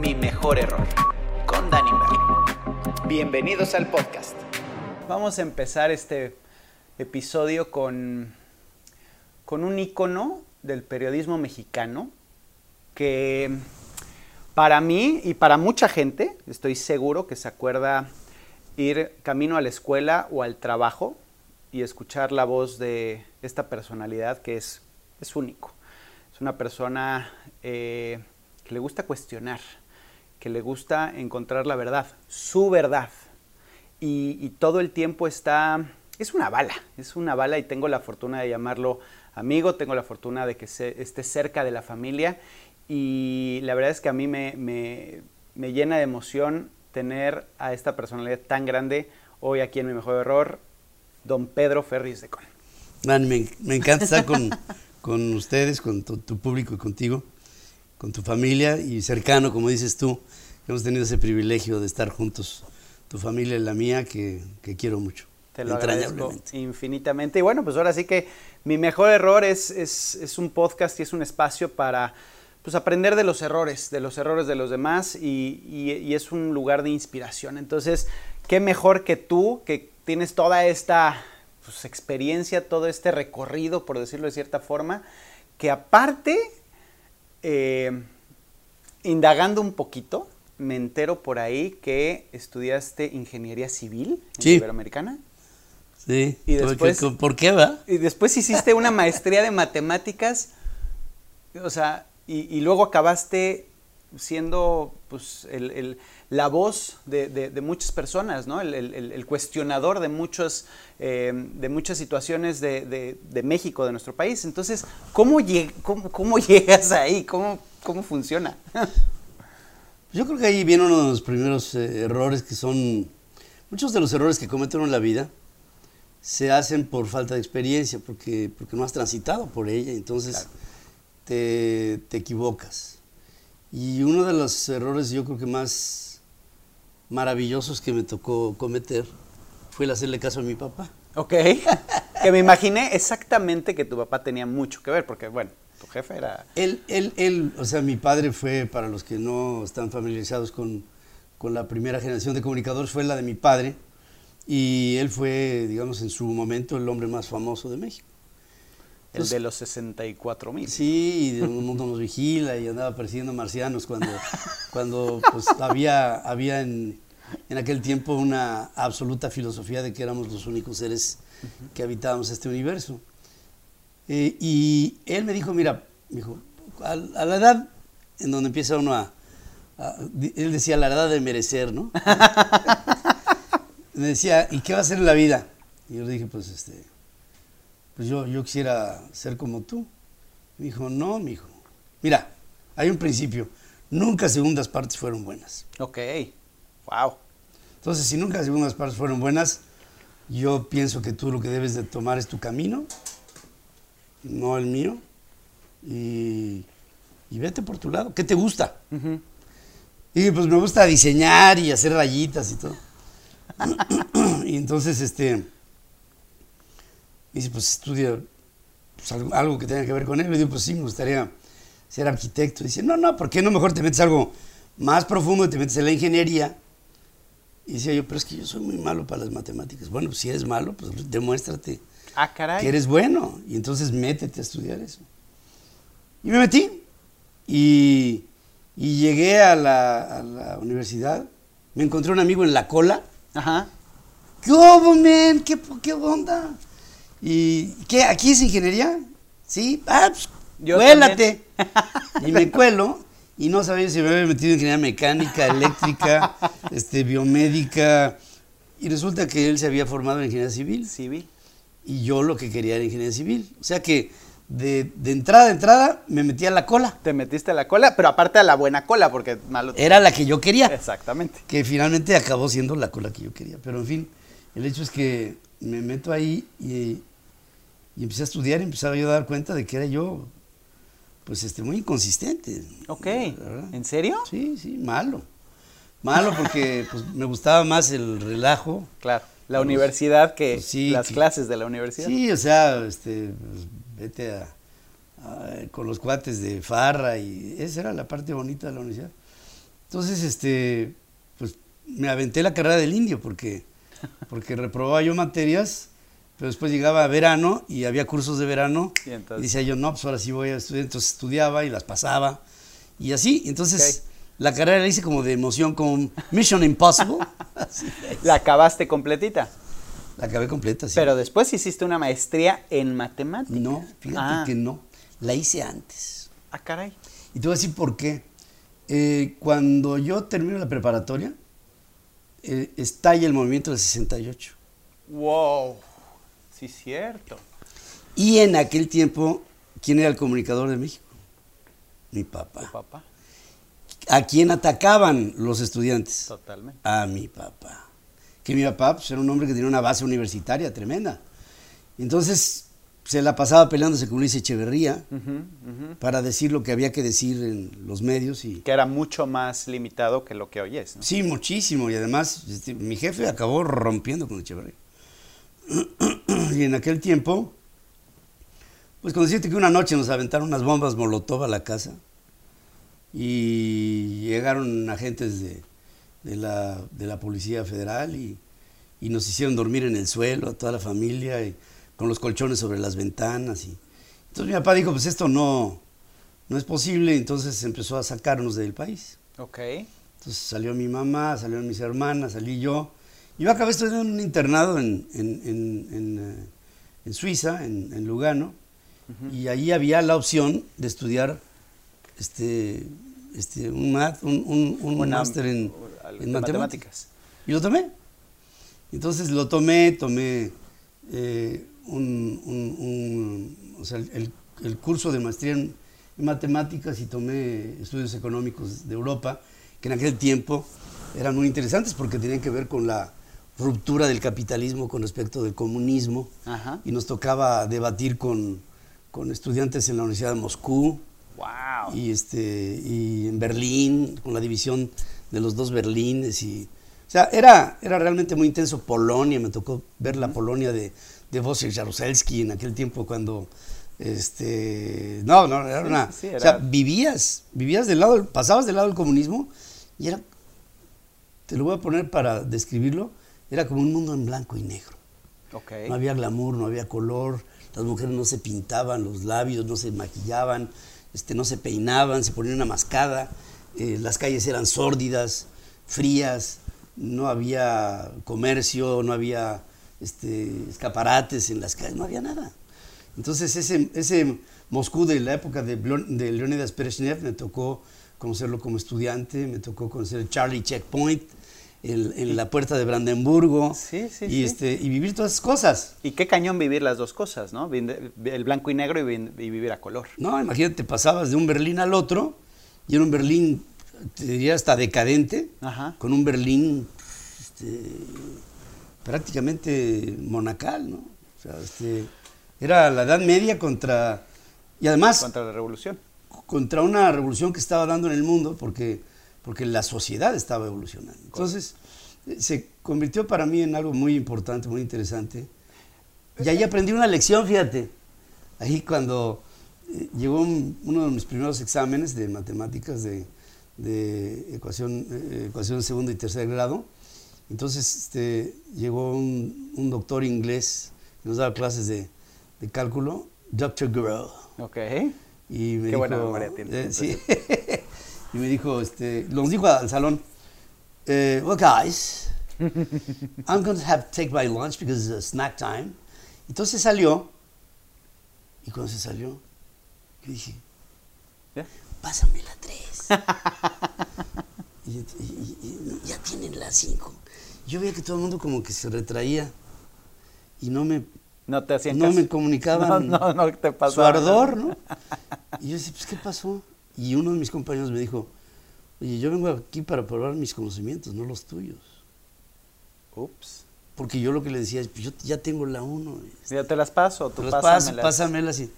Mi mejor error con Danny. Bienvenidos al podcast. Vamos a empezar este episodio con, con un icono del periodismo mexicano que para mí y para mucha gente, estoy seguro que se acuerda ir camino a la escuela o al trabajo y escuchar la voz de esta personalidad que es, es único. Es una persona eh, que le gusta cuestionar, que le gusta encontrar la verdad, su verdad. Y, todo el tiempo está, es una bala, es una bala y tengo la fortuna de llamarlo amigo, tengo la fortuna de que esté cerca de la familia y la verdad es que a mí me, me, me llena de emoción tener a esta personalidad tan grande hoy aquí en Mi Mejor Error, don Pedro Ferris de Con. Man, me, me, encanta estar con, con ustedes, con tu, tu, público y contigo, con tu familia y cercano, como dices tú. Hemos tenido ese privilegio de estar juntos, tu familia y la mía, que, que quiero mucho. Te lo agradezco infinitamente. Y bueno, pues ahora sí que mi mejor error es, es, es un podcast y es un espacio para pues aprender de los errores, de los errores de los demás y, y, y, es un lugar de inspiración. Entonces, qué mejor que tú, que tienes toda esta pues, experiencia, todo este recorrido, por decirlo de cierta forma, que aparte, eh, indagando un poquito, me entero por ahí que estudiaste ingeniería civil en sí. Iberoamericana. Sí. Y después, ¿Por qué, ¿Por qué va? Y después hiciste una maestría de matemáticas. O sea, y, y, luego acabaste siendo pues, el, el, la voz de, de, de, muchas personas, ¿no? el, el cuestionador de, muchos, eh, de muchas situaciones de, México, de nuestro país. Entonces, ¿cómo, lleg cómo, cómo llegas ahí? ¿Cómo, ¿Cómo funciona? Yo creo que ahí viene uno de los primeros eh, errores que son, muchos de los errores que comete uno en la vida se hacen por falta de experiencia, porque, porque no has transitado por ella, entonces claro. Te, te, equivocas. Y uno de los errores yo creo que más maravillosos que me tocó cometer fue el hacerle caso a mi papá. Ok, que me imaginé exactamente que tu papá tenía mucho que ver, porque bueno, tu jefe era... Él, él, él, o sea, mi padre fue, para los que no están familiarizados con, con la primera generación de comunicadores, fue la de mi padre, y él fue, digamos, en su momento el hombre más famoso de México. El de los 64 mil. Sí, y el mundo nos vigila y andaba persiguiendo marcianos cuando, cuando pues, había, había en, en, aquel tiempo una absoluta filosofía de que éramos los únicos seres que habitábamos este universo. Eh, y él me dijo, mira, dijo, a, a, la edad en donde empieza uno a, a, Él decía, la edad de merecer, ¿no? me decía, ¿y qué va a hacer en la vida? Y yo le dije, pues, este, pues yo, yo quisiera ser como tú. Me dijo, no, mi hijo. Mira, hay un principio. Nunca segundas partes fueron buenas. Ok, wow. Entonces, si nunca segundas partes fueron buenas, yo pienso que tú lo que debes de tomar es tu camino, no el mío, y, y vete por tu lado. ¿Qué te gusta? Uh -huh. Y pues me gusta diseñar y hacer rayitas y todo. y entonces, este, dice, pues estudia pues, algo, algo, que tenga que ver con él. Le digo, pues sí, me gustaría ser arquitecto. Dice, no, no, ¿por qué no mejor te metes algo más profundo y te metes en la ingeniería? Y decía yo, pero es que yo soy muy malo para las matemáticas. Bueno, pues si eres malo, pues demuéstrate ah, caray. que eres bueno. Y entonces métete a estudiar eso. Y me metí. Y, y llegué a la, a la universidad. Me encontré un amigo en la cola. Ajá. ¿Qué hubo, man? ¿Qué, ¿Qué onda? ¿Y qué? ¿Aquí es ingeniería? Sí. Ah, pues, Yo cuélate. y me cuelo y no sabía si me había metido en ingeniería mecánica, eléctrica, este, biomédica. Y resulta que él se había formado en ingeniería civil. Civil. Y yo lo que quería era ingeniería civil. O sea que de, de entrada a entrada me metí a la cola. Te metiste a la cola, pero aparte a la buena cola, porque malo. Era la que yo quería. Exactamente. Que finalmente acabó siendo la cola que yo quería. Pero en fin, el hecho es que me meto ahí y, y empecé a estudiar y empezaba yo a dar cuenta de que era yo, pues, este, muy inconsistente. Ok. ¿En serio? Sí, sí, malo. Malo porque pues, me gustaba más el relajo. Claro. la universidad que Pues sí, las que- clases de la universidad. Sí, o sea, este, pues, vete a, a- con los cuates de farra y esa era la parte bonita de la universidad. Entonces, este, pues me aventé la carrera del indio porque, porque reprobaba yo materias, pero después llegaba verano y había cursos de verano Y y, entonces- decía yo, no, pues ahora sí voy a estudiar, entonces estudiaba y las pasaba y así, entonces la carrera la hice como de emoción, como Mission Impossible, La acabaste completita. la acabé completa. sí. Pero después hiciste una maestría en matemáticas. No, fíjate Ah. que no. La hice antes. Ah, caray. Y te voy a decir por qué. Eh, cuando yo termino la preparatoria, eh, estalla el movimiento del 68. Wow. Sí, cierto. Y en aquel tiempo, ¿quién era el comunicador de México? Mi Tu papá. papá. ¿A quién atacaban los estudiantes? Totalmente. A mi papá. Que mi papá pues, era un hombre que tenía una base universitaria tremenda. Entonces se la pasaba peleándose con Luis Echeverría para decir lo que había que decir en los medios y Que era mucho más limitado que lo que hoy es. ¿no? Sí, muchísimo. Y además, este, mi jefe acabó rompiendo con Echeverría. y en aquel tiempo, pues con decirte que una noche nos aventaron unas bombas Molotov a la casa y llegaron agentes de, de la, de la Policía Federal y, y nos hicieron dormir en el suelo a toda la familia y con los colchones sobre las ventanas. Y, entonces mi papá dijo, pues esto no, no es posible, entonces empezó a sacarnos del país. Ok. Entonces salió mi mamá, salieron mis hermanas, salí yo. Yo acabé estudiando en un internado en, en, en, en, eh, en Suiza, en, Lugano, y ahí había la opción de estudiar este, este, un, mat- un, un- un máster en, matemáticas. matemáticas. Y lo tomé. Entonces lo tomé, tomé eh, un, un- un- o sea, el, el curso de maestría en, en matemáticas y tomé estudios económicos de Europa, que en aquel tiempo eran muy interesantes porque tenían que ver con la ruptura del capitalismo con respecto del comunismo. Ajá. Y nos tocaba debatir con, con estudiantes en la Universidad de Moscú, Wow. y este y en Berlín con la división de los dos Berlines y o sea era era realmente muy intenso Polonia me tocó ver la Polonia de de Wojciech Jaruzelski en aquel tiempo cuando este no no era Sí, una o sea vivías vivías del lado pasabas del lado del comunismo y era te lo voy a poner para describirlo era como un mundo en blanco y negro. No había glamour, no había color, las mujeres no se pintaban los labios, no se maquillaban, este, no se peinaban, se ponían una mascada, eh, las calles eran sórdidas, frías, no había comercio, no había este, escaparates en las calles, no había nada. Entonces ese, ese Moscú de la época de, de Leonidas Brezhnev me tocó conocerlo como estudiante, me tocó conocer el Charlie Checkpoint el- en la puerta de Brandenburgo Sí, sí, y, sí. Este, y vivir todas esas cosas. Y qué cañón vivir las dos cosas, ¿no? El blanco y negro y, vivir a color. No, imagínate, pasabas de un Berlín al otro y era un Berlín, te diría hasta decadente, Ajá. con un Berlín este, prácticamente monacal, ¿no? O sea, este, era la Edad Media contra... Y además, Contra la revolución. contra una revolución que estaba dando en el mundo porque, porque la sociedad estaba evolucionando. Entonces, eh, se convirtió para mí en algo muy importante, muy interesante. Y ahí aprendí una lección, fíjate. Ahí cuando eh, llegó un- uno de mis primeros exámenes de matemáticas de, de ecuación, eh, ecuación de segundo y tercer grado, entonces este, llegó un, un doctor inglés que nos daba clases de, de cálculo, Dr. Grow. Ok. Y me Qué dijo, buena memoria tiene, eh, sí. y me dijo, este, nos dijo al salón, eh, well guys, I'm going to have to take my lunch because it's snack time. Entonces salió, y cuando se salió, yo dije, pásame la 3. y, y- y- y ya tienen la 5. Yo veía que todo el mundo como que se retraía y no me No te hacían no caso. me comunicaban No, no, no te su ardor, ¿no? Y yo decía, pues, ¿qué pasó? Y uno de mis compañeros me dijo, oye, yo vengo aquí para probar mis conocimientos, no los tuyos. Ups. Porque yo lo que le decía es, pues yo ya tengo la 1. Ya te las paso, tú Te las paso, pásamelas. Y,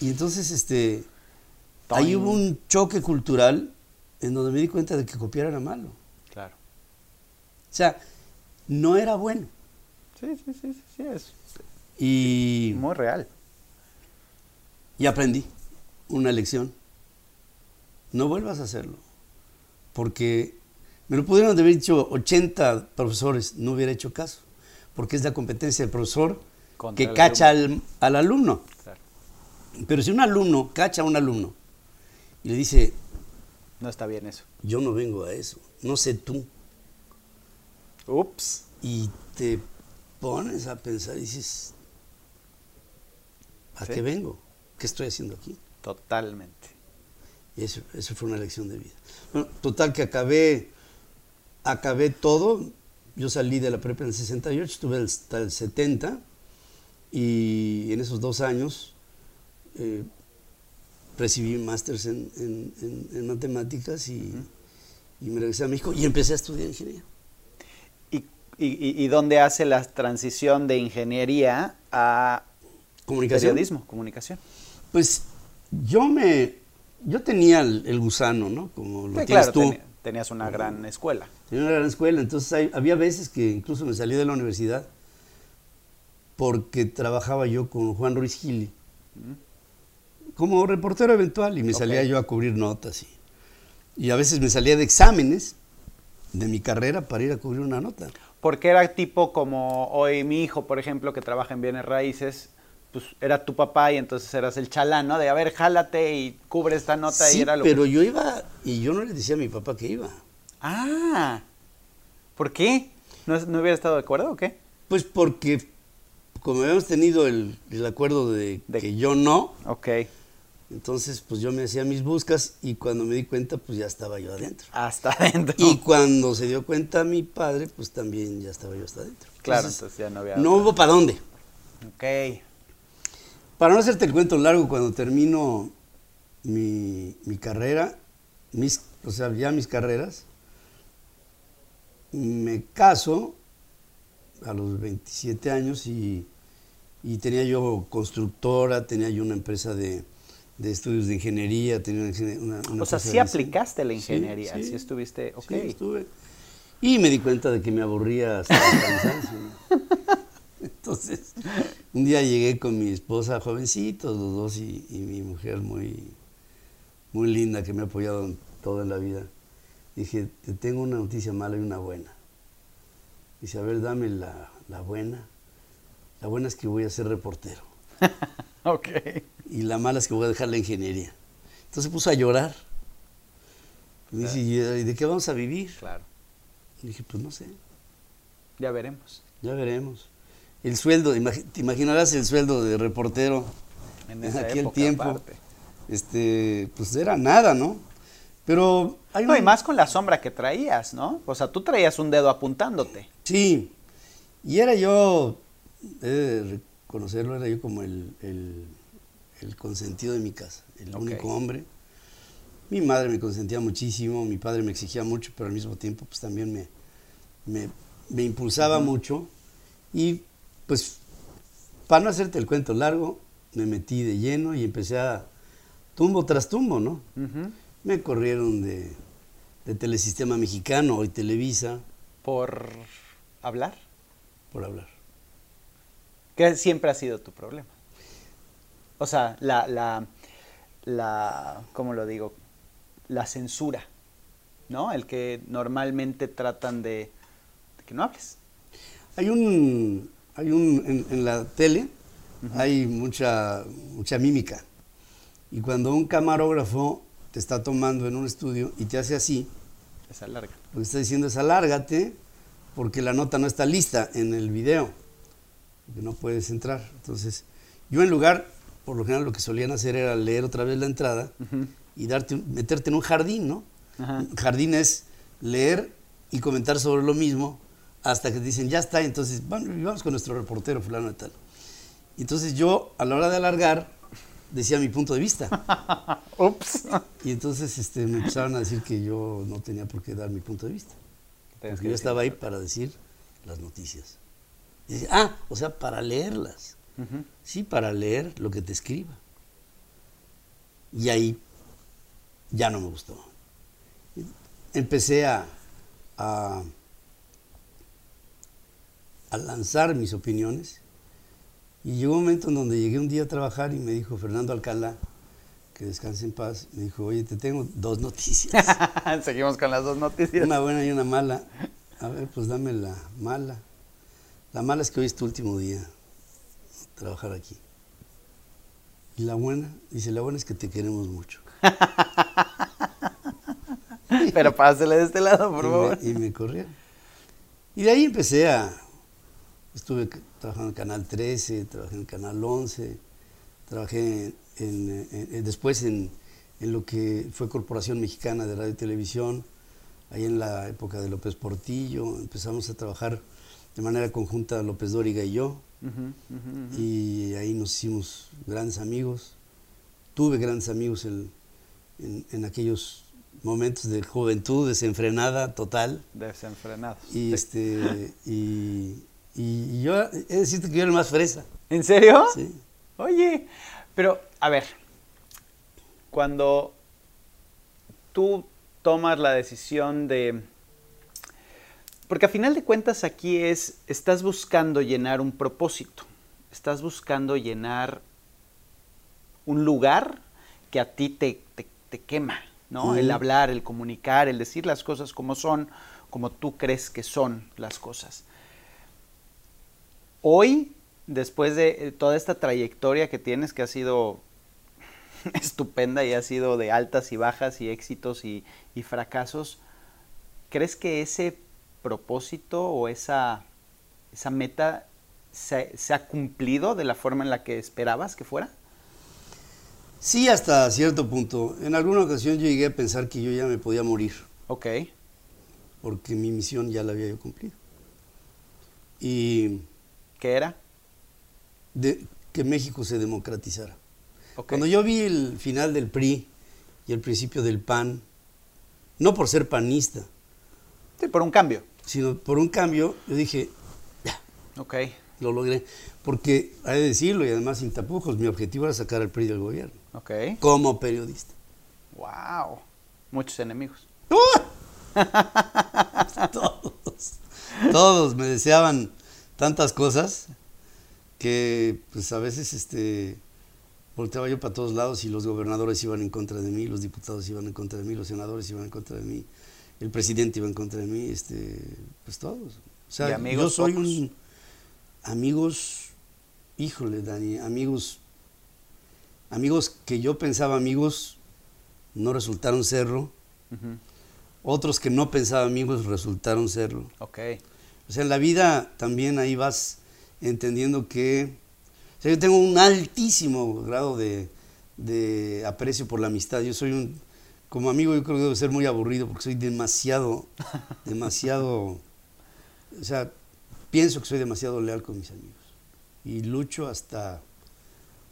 y entonces, este, ahí hubo un choque cultural en donde me di cuenta de que copiar era malo. Claro. O sea, no era bueno. Sí, sí, sí, sí, sí, es Y, muy real. y aprendí una lección. No vuelvas a hacerlo. Porque me lo pudieron haber dicho 80 profesores, no hubiera hecho caso. Porque es la competencia del profesor Contra que cacha al, al alumno. Claro. Pero si un alumno cacha a un alumno y le dice, No está bien eso. yo no vengo a eso, no sé tú, Ups. y te pones a pensar y dices, ¿a Sí. qué vengo? ¿Qué estoy haciendo aquí? Totalmente. Y eso, eso fue una lección de vida. Bueno, total que acabé, acabé todo. Yo salí de la prepa en el 68, estuve hasta el 70 y en esos dos años eh, recibí másters en, en- en- en matemáticas y, y me regresé a México y empecé a estudiar ingeniería. ¿Y, y, dónde hace la transición de ingeniería a Comunicación. periodismo, comunicación? Pues yo me, yo tenía el, el gusano, ¿no? Como lo Sí, tienes claro, tú. tenías una gran escuela. Tenía una gran escuela, entonces hay- había veces que incluso me salí de la universidad porque trabajaba yo con Juan Ruiz Gili como reportero eventual y me salía yo a cubrir notas y, y a veces me salía de exámenes de mi carrera para ir a cubrir una nota. Porque era tipo como hoy mi hijo, por ejemplo, que trabaja en bienes raíces, pues era tu papá y entonces eras el chalán, ¿no? De a ver, jálate y cubre esta nota sí, y era lo pero que... yo iba y yo no le decía a mi papá que iba. Ah, ¿por qué? ¿No, ¿No hubiera estado de acuerdo o qué? Pues porque como habíamos tenido el, el acuerdo de, De- que yo no, Ok, entonces pues yo me hacía mis buscas y cuando me di cuenta pues ya estaba yo adentro. hasta adentro. Y cuando se dio cuenta mi padre, pues también ya estaba yo hasta adentro. Claro, entonces ya no había... No hubo para dónde. Ok, Para no hacerte el cuento largo, cuando termino mi, mi carrera, mis, o sea, ya mis carreras, me caso a los 27 años y, y tenía yo constructora, tenía yo una empresa de, de estudios de ingeniería, tenía una, una- una o sea, sí aplicaste la Sí, ingeniería, sí, sí. estuviste... Ok, Sí, estuve. Y me di cuenta de que me aburría hasta el cansancio. Entonces, un día llegué con mi esposa, jovencitos los dos, y, y mi mujer muy, muy linda, que me ha apoyado toda la vida. Dije, te tengo una noticia mala y una buena. Dice, a ver, dame la, la buena. La buena es que voy a ser reportero. ok. Y la mala es que voy a dejar la ingeniería. Entonces se puso a llorar. Y dice, ¿y de qué vamos a vivir? Claro, Y dije, pues no sé, ya veremos. ya veremos. El sueldo, te imaginarás el sueldo de reportero En aquel época, tiempo. aparte. Este, pues era nada, ¿no? Pero hay No, y más con la sombra que traías, ¿no? O sea, tú traías un dedo apuntándote. Sí, y era yo, he de reconocerlo, era yo como el, el- el consentido de mi casa, el único hombre. Mi madre me consentía muchísimo, mi padre me exigía mucho, pero al mismo tiempo pues también me, me, me impulsaba mucho. Y pues, para no hacerte el cuento largo, me metí de lleno y empecé a tumbo tras tumbo, ¿no? Me corrieron de, de Telesistema Mexicano, hoy Televisa, Por hablar. por hablar. Que siempre ha sido tu problema. O sea, la, la, la, ¿cómo lo digo? La censura, ¿no? El que normalmente tratan de, de que no hables. Hay un, hay un en, en la tele hay mucha, mucha mímica. Y cuando un camarógrafo te está tomando en un estudio y te hace así, Esa larga. lo que está diciendo es alárgate porque la nota no está lista en el video, que no puedes entrar. Entonces, yo en lugar, por lo general lo que solían hacer era leer otra vez la entrada Ujú. y darte, meterte en un jardín, ¿no? Jardín es leer y comentar sobre lo mismo hasta que dicen, ya está, entonces vamos, vamos con nuestro reportero fulano de tal. Entonces yo, a la hora de alargar, decía mi punto de vista. Ups. Y entonces este, me empezaron a decir que yo no tenía por qué dar mi punto de vista. Porque que yo estaba ahí para decir las noticias. Y decía, ah, o sea, para leerlas. Sí, para leer lo que te escriba. Y ahí ya no me gustó. Empecé a, a, a lanzar mis opiniones. Y llegó un momento en donde llegué un día a trabajar y me dijo Fernando Alcalá, que descanse en paz, me dijo, oye, te tengo dos noticias. Seguimos con las dos noticias. Una buena y una mala. A ver, pues dame la mala. La mala es que hoy es tu último día trabajar aquí. Y la buena, dice, la buena es que te queremos mucho. Pero pásele de este lado, por y favor. Me, y me corrieron. Y de ahí empecé a... Estuve trabajando en Canal 13, trabajé en Canal 11, trabajé en, en, en, después en, en, lo que fue Corporación Mexicana de Radio y Televisión, ahí en la época de López Portillo, empezamos a trabajar de manera conjunta López Dóriga y yo, uh -huh, uh -huh. y ahí nos hicimos grandes amigos, tuve grandes amigos en, en aquellos momentos de juventud desenfrenada total. Desenfrenado. Y, este, y, y, yo he de decirte que yo era más fresa. ¿En serio? Sí. Oye, pero a ver, cuando tú tomas la decisión de... Porque a final de cuentas aquí es, estás buscando llenar un propósito, estás buscando llenar un lugar que a ti te, te, te quema, ¿no? Mm. El hablar, el comunicar, el decir las cosas como son, como tú crees que son las cosas. Hoy, después de toda esta trayectoria que tienes, que ha sido estupenda y ha sido de altas y bajas y éxitos y, y fracasos, ¿crees que ese propósito o esa, esa meta se, se, ha cumplido de la forma en la que esperabas que fuera? Sí, hasta cierto punto. En alguna ocasión yo llegué a pensar que yo ya me podía morir. Ok. Porque mi misión ya la había yo cumplido. Y... ¿Qué era? De, que México se democratizara. Okay. Cuando yo vi el final del PRI y el principio del PAN, no por ser panista. Sí, por un cambio. Sino por un cambio, yo dije, ya. Ok. Lo logré. Porque, hay de decirlo, y además sin tapujos, mi objetivo era sacar al PRI del gobierno. Ok. Como periodista. ¡Wow! Muchos enemigos. todos. Todos me deseaban tantas cosas que, pues a veces, este volteaba yo para todos lados y los gobernadores iban en contra de mí, los diputados iban en contra de mí, los senadores iban en contra de mí, el presidente iba en contra de mí, este, pues todos. O sea, yo soy pocos? un amigos, híjole, Dani, amigos, amigos que yo pensaba amigos no resultaron serlo, uh -huh. otros que no pensaba amigos resultaron serlo. Ok. O sea, en la vida también ahí vas entendiendo que o sea, yo tengo un altísimo grado de, de, aprecio por la amistad. Yo soy un, como amigo, yo creo que debo ser muy aburrido porque soy demasiado, demasiado, o sea, pienso que soy demasiado leal con mis amigos y lucho hasta,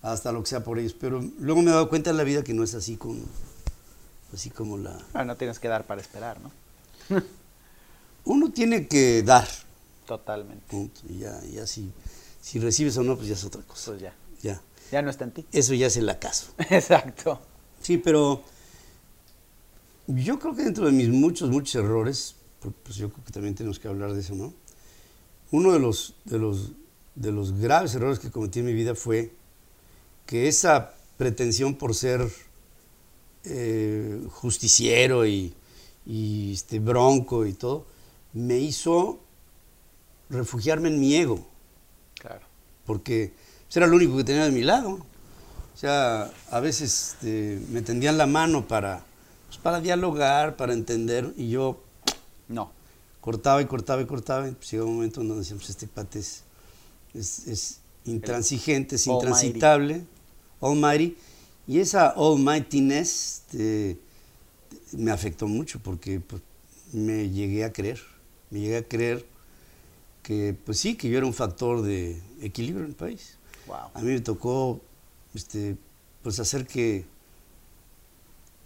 hasta lo que sea por ellos. Pero luego me he dado cuenta en la vida que no es así como, así como la. Bueno, no tienes que dar para esperar, ¿no? Uno tiene que dar. Totalmente. Punto. Y ya, ya si si recibes o no, pues ya es otra cosa. Pues ya. Ya. Ya no está en ti. Eso ya es el acaso. Exacto. Sí, pero yo creo que dentro de mis muchos, muchos errores, pues yo creo que también tenemos que hablar de eso, ¿no? Uno de los, de los, de los graves errores que cometí en mi vida fue que esa pretensión por ser eh, justiciero y, y este, bronco y todo, me hizo refugiarme en mi ego Claro. porque pues, era lo único que tenía de mi lado. O sea, a veces este, me tendían la mano para, pues, para dialogar, para entender, y yo no. cortaba y cortaba y cortaba, y pues llegó un momento en donde decíamos, este pate es, es, es intransigente, es intransitable, almighty, y esa almightiness este, me afectó mucho porque pues, me llegué a creer, me llegué a creer que pues sí, que yo era un factor de equilibrio en el país. Wow. A mí me tocó este, pues hacer que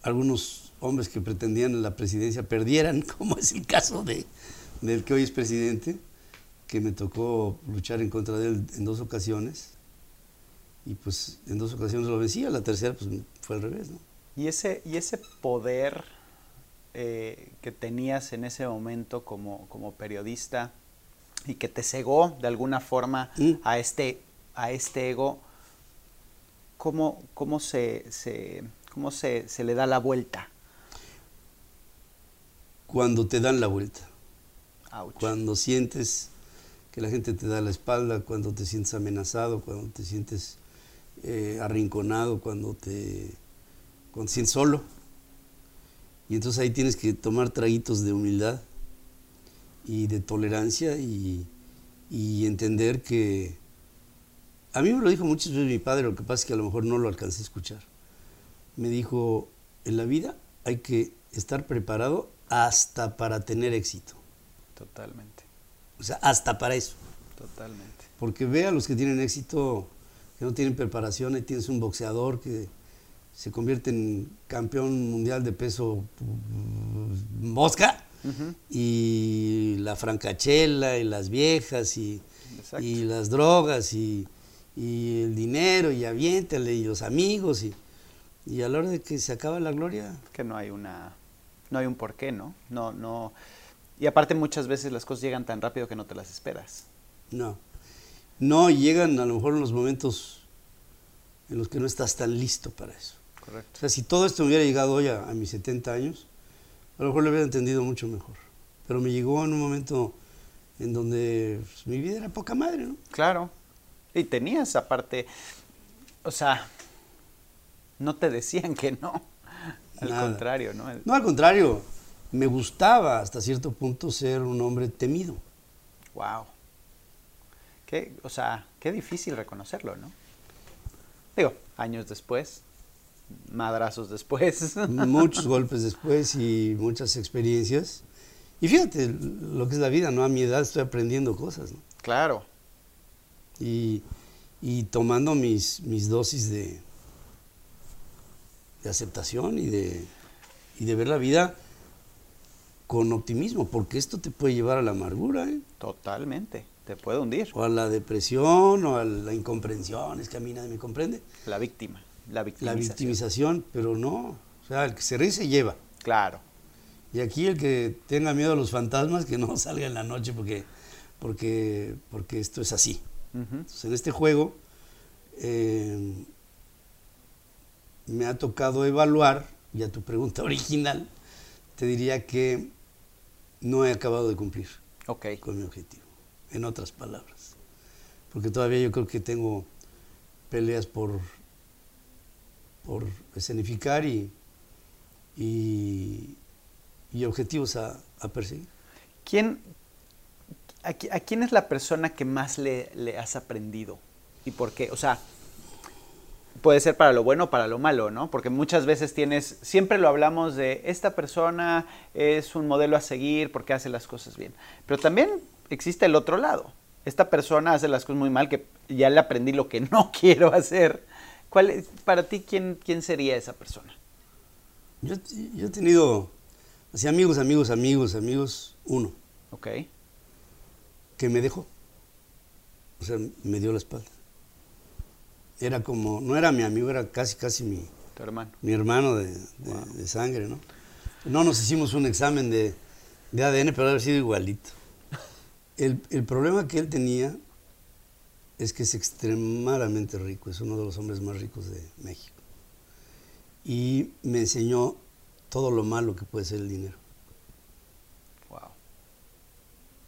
algunos hombres que pretendían la presidencia perdieran, como es el caso de, del que hoy es presidente, que me tocó luchar en contra de él en dos ocasiones. Y pues en dos ocasiones lo vencía, la tercera pues fue al revés, ¿no? Y ese, y ese poder eh, que tenías en ese momento como, como periodista, y que te cegó de alguna forma Mm. a, este, a este ego, ¿cómo, cómo, se, se- cómo se, se le da la vuelta? Cuando te dan la vuelta, Ouch. cuando sientes que la gente te da la espalda, cuando te sientes amenazado, cuando te sientes eh, arrinconado, cuando te, cuando te sientes solo. Y entonces ahí tienes que tomar traguitos de humildad y de tolerancia y, y entender que... A mí me lo dijo muchas veces mi padre, lo que pasa es que a lo mejor no lo alcancé a escuchar. Me dijo, en la vida hay que estar preparado hasta para tener éxito. Totalmente, O sea, hasta para eso. totalmente. Porque ve a los que tienen éxito, que no tienen preparación, ahí tienes un boxeador que se convierte en campeón mundial de peso mm, mosca, y la francachela, y las viejas, y, y las drogas, y, y el dinero, y aviéntale, y los amigos, y, y a la hora de que se acaba la gloria, que no hay una no hay un porqué, ¿no? No no y aparte muchas veces las cosas llegan tan rápido que no te las esperas. no. No, llegan a lo mejor en los momentos en los que no estás tan listo para eso. O Correcto. sea, si todo esto me hubiera llegado hoy a, a mis 70 años, a lo mejor lo hubiera entendido mucho mejor. Pero me llegó en un momento en donde pues, mi vida era poca madre, ¿no? Claro. Y tenías aparte o sea, no te decían que no. Al Nada. contrario, ¿no? No, al contrario, me gustaba hasta cierto punto ser un hombre temido. Wow. Qué, o sea, qué difícil reconocerlo, ¿no? Digo, años después, madrazos después. Muchos golpes después y muchas experiencias. Y fíjate lo que es la vida, ¿no? A mi edad estoy aprendiendo cosas, ¿no? claro. y, y tomando mis, mis dosis de, de aceptación y de, y de ver la vida con optimismo, porque esto te puede llevar a la amargura, ¿eh? Totalmente. Te puede hundir. o a la depresión, o a la incomprensión, es que a mí nadie me comprende, La víctima. La la victimización. victimización, pero no, o sea, el que se ríe se lleva. Claro. Y aquí el que tenga miedo a los fantasmas, que no salga en la noche porque, porque, porque esto es así. Entonces, en este juego eh, me ha tocado evaluar, y a tu pregunta original, te diría que no he acabado de cumplir Ok. con mi objetivo, en otras palabras. Porque todavía yo creo que tengo peleas por, por escenificar y, y, y objetivos a, a perseguir. ¿Quién, a, a quién es la persona que más le, le has aprendido? ¿Y por qué? O sea, puede ser para lo bueno o para lo malo, ¿no? Porque muchas veces tienes, siempre lo hablamos de esta persona es un modelo a seguir porque hace las cosas bien. Pero también existe el otro lado. Esta persona hace las cosas muy mal que ya le aprendí lo que no quiero hacer. ¿Cuál es, para ti, quién, quién sería esa persona? Yo, yo he tenido así amigos, amigos, amigos, amigos, uno. ¿Ok? que me dejó. O sea, me dio la espalda. Era como, no era mi amigo, era casi, casi mi, Tu hermano. mi hermano de, de- Wow. de sangre, ¿no? No nos hicimos un examen de, de ADN, pero haber sido igualito. El, el problema que él tenía es que es extremadamente rico, es uno de los hombres más ricos de México. Y me enseñó todo lo malo que puede ser el dinero. Wow.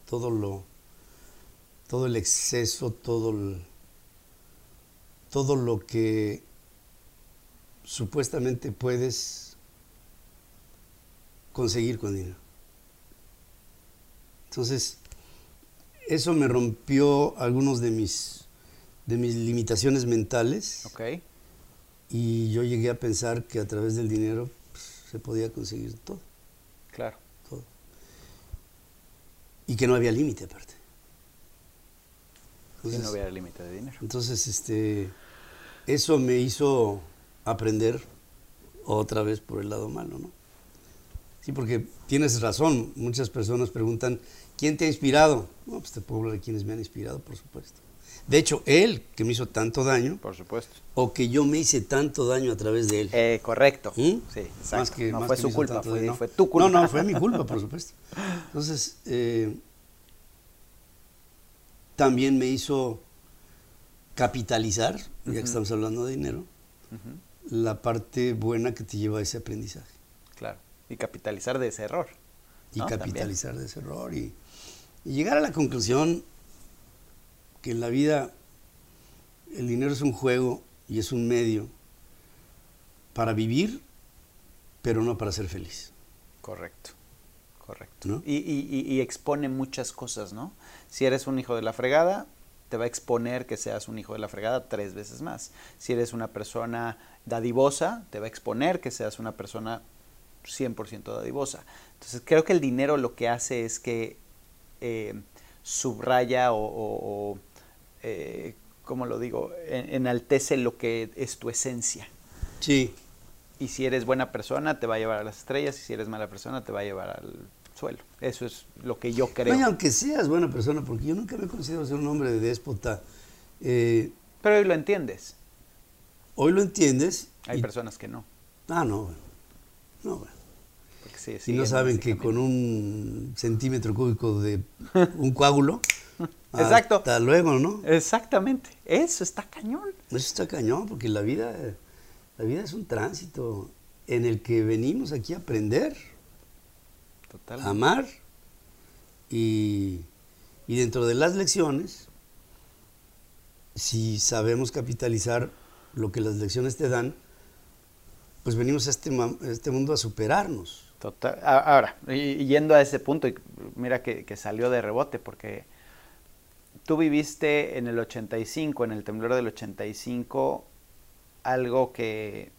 todo lo todo el exceso todo el- todo lo que supuestamente puedes conseguir con dinero entonces eso me rompió algunos de mis de mis limitaciones mentales ¿Ok? y yo llegué a pensar que a través del dinero pues, se podía conseguir todo Claro. todo. Y que no había límite aparte. Entonces, no hubiera límite de dinero. entonces, este, eso me hizo aprender otra vez por el lado malo, ¿no? Sí, porque tienes razón, muchas personas preguntan, ¿quién te ha inspirado? No, pues te puedo hablar de quienes me han inspirado, por supuesto. De hecho, él, que me hizo tanto daño, Por supuesto. o que yo me hice tanto daño a través de él. Eh, correcto. ¿Mm? Sí, exacto. Más que- no más fue que su culpa, fue, daño, no. fue tu culpa. No, no, fue mi culpa, por supuesto. Entonces, eh, también me hizo capitalizar, ya que estamos hablando de dinero, la parte buena que te lleva a ese aprendizaje. Claro. Y capitalizar de ese error. Y capitalizar de ese error y, y llegar a la conclusión que en la vida el dinero es un juego y es un medio para vivir, pero no para ser feliz. Correcto, correcto. Y- y- y expone muchas cosas, ¿no? Si eres un hijo de la fregada, te va a exponer que seas un hijo de la fregada tres veces más. Si eres una persona dadivosa, te va a exponer que seas una persona 100% dadivosa. Entonces creo que el dinero lo que hace es que eh, subraya o, o- o, eh, ¿cómo lo digo? En- enaltece lo que es tu esencia. Sí, Y si eres buena persona, te va a llevar a las estrellas. Y si eres mala persona, te va a llevar al suelo. Eso es lo que yo creo. No, aunque seas buena persona, porque yo nunca me considero ser un hombre de déspota, eh, Pero hoy lo entiendes. hoy lo entiendes. Hay y- personas que no. Ah, no. No, bueno. porque sí, Y no saben que con un centímetro cúbico de un coágulo. Exacto. Hasta luego, ¿no? Exactamente. Eso está cañón. Eso está cañón, porque la vida, la vida es un tránsito en el que venimos aquí a aprender, Amar y, y dentro de las lecciones, si sabemos capitalizar lo que las lecciones te dan, pues venimos a este, a este mundo a superarnos. Total. Ahora, yendo a ese punto, y mira que, que salió de rebote, porque tú viviste en el 85, en el temblor del 85, algo que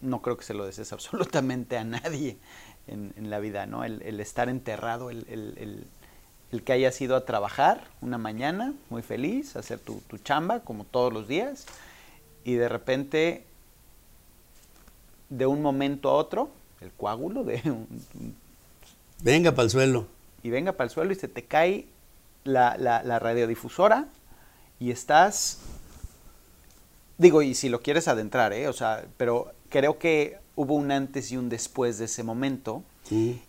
no creo que se lo desees absolutamente a nadie en, en la vida, ¿no? El, el estar enterrado, el, el- el- que hayas ido a trabajar una mañana muy feliz, hacer tu, tu chamba como todos los días, y de repente de un momento a otro, el coágulo de un- un- Venga para el suelo. y venga para el suelo y se te cae la, la- la radiodifusora y estás, digo, y si lo quieres adentrar, ¿eh? o sea, pero creo que hubo un antes y un después de ese momento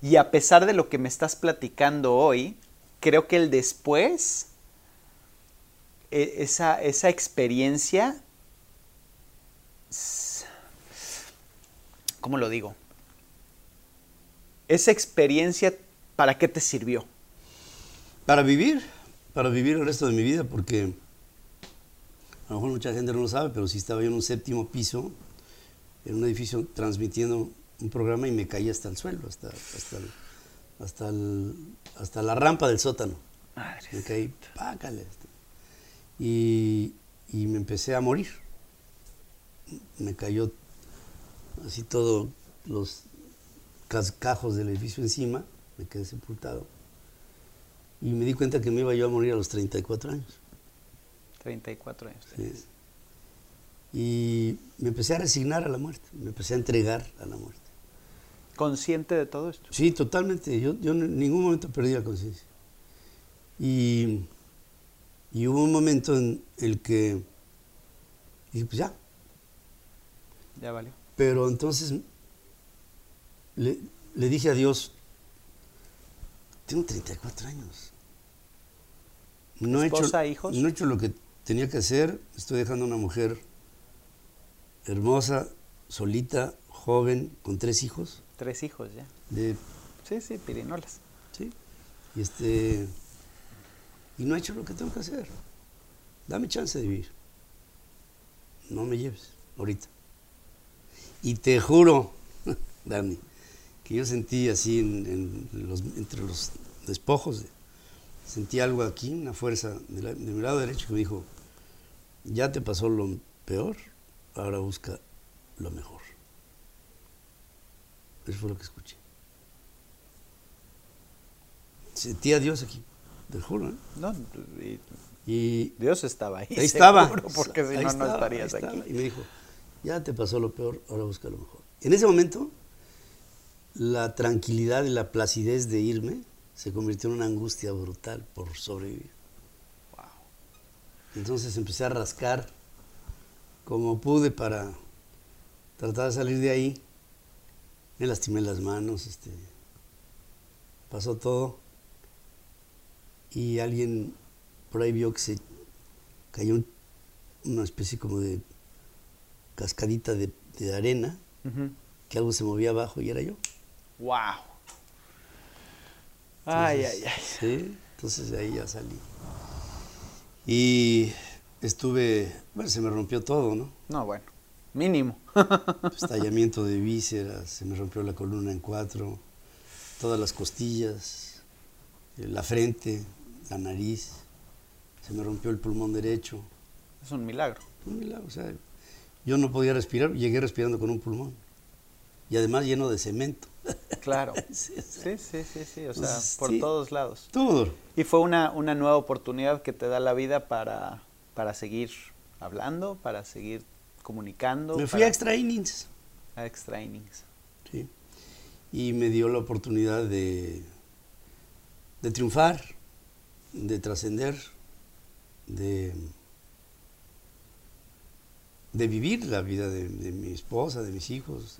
y a pesar de lo que me estás platicando hoy, creo que el después, e- esa, esa experiencia, ¿cómo lo digo? Esa experiencia, ¿para qué te sirvió? Para vivir, para vivir el resto de mi vida, porque a lo mejor mucha gente no lo sabe, pero sí estaba yo en un séptimo piso, en un edificio transmitiendo un programa y me caí hasta el suelo, hasta, hasta, el- hasta, el- hasta la rampa del sótano. Me caí, pácale. Y, y me empecé a morir. Me cayó así todos los cascajos del edificio encima, me quedé sepultado. Y me di cuenta que me iba yo a morir a los 34 años. 34 años. Sí. Y me empecé a resignar a la muerte, me empecé a entregar a la muerte. ¿Consciente de todo esto? Sí, totalmente. Yo, yo en ningún momento perdí la conciencia. Y, y hubo un momento en el que dije, pues ya. Ya valió. Pero entonces le, le dije a Dios, tengo 34 años. No he, hecho, no he hecho lo que tenía que hacer. Estoy dejando a una mujer hermosa, solita, joven, con tres hijos. Tres hijos ya. De, Sí, sí, pirinolas. ¿sí? Y, este, y no he hecho lo que tengo que hacer. Dame chance de vivir. No me lleves ahorita. Y te juro, Dani, que yo sentí así en, en los, entre los despojos, de- sentí algo aquí, una fuerza de, la- de mi lado derecho que me dijo, ya te pasó lo peor, ahora busca lo mejor. Eso fue lo que escuché. Sentí a Dios aquí, te juro. ¿eh? No, y Y Dios estaba ahí. ahí estaba. porque si no, no estarías estaba. aquí. Y me dijo, ya te pasó lo peor, ahora busca lo mejor. En ese momento, la tranquilidad y la placidez de irme se convirtió en una angustia brutal por sobrevivir. Wow. Entonces empecé a rascar como pude para tratar de salir de ahí. Me lastimé las manos, este, pasó todo. Y alguien por ahí vio que se cayó un- una especie como de cascadita de, de arena, que algo se movía abajo y era yo. Wow. Ay, ay, ay. Sí, entonces de ahí ya salí. Y estuve, bueno, se me rompió todo, ¿no? No, bueno. Mínimo. Estallamiento de vísceras, se me rompió la columna en cuatro, todas las costillas, eh, la frente, la nariz, se me rompió el pulmón derecho. es un milagro. Un milagro, o sea, yo no podía respirar, llegué respirando con un pulmón. Y además lleno de cemento. Claro. Sí, o sea, Sí, sí, sí. O sea, Pues, por sí. todos lados. Duro. Y fue una, una nueva oportunidad que te da la vida para, para seguir hablando, para seguir comunicando. Me fui para- a extra innings. a extra innings. Sí. Y me dio la oportunidad de, de triunfar, de trascender, de, de vivir la vida de, de mi esposa, de mis hijos,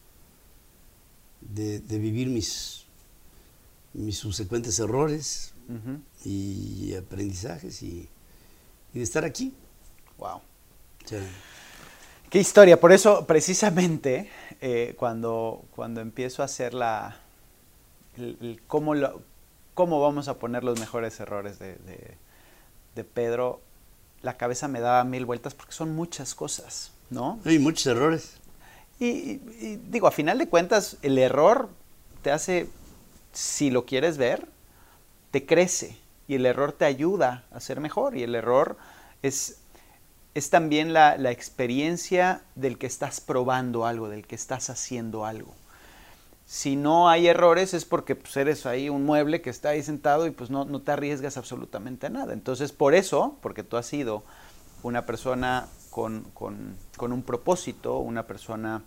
de, de vivir mis, mis subsecuentes errores y aprendizajes y, y de estar aquí. Wow. Sea, Qué historia. Por eso, precisamente, eh, cuando, cuando empiezo a hacer la. el- el cómo, lo- cómo vamos a poner los mejores errores de, de- de Pedro, la cabeza me daba mil vueltas porque son muchas cosas, ¿no? hay muchos errores. Y, y- y digo, a final de cuentas, el error te hace, si lo quieres ver, te crece y el error te ayuda a ser mejor y el error es, es también la, la experiencia del que estás probando algo, del que estás haciendo algo. Si no hay errores es porque pues, eres ahí un mueble que está ahí sentado y pues no, no te arriesgas absolutamente a nada. Entonces, por eso, porque tú has sido una persona con, con- con un propósito, una persona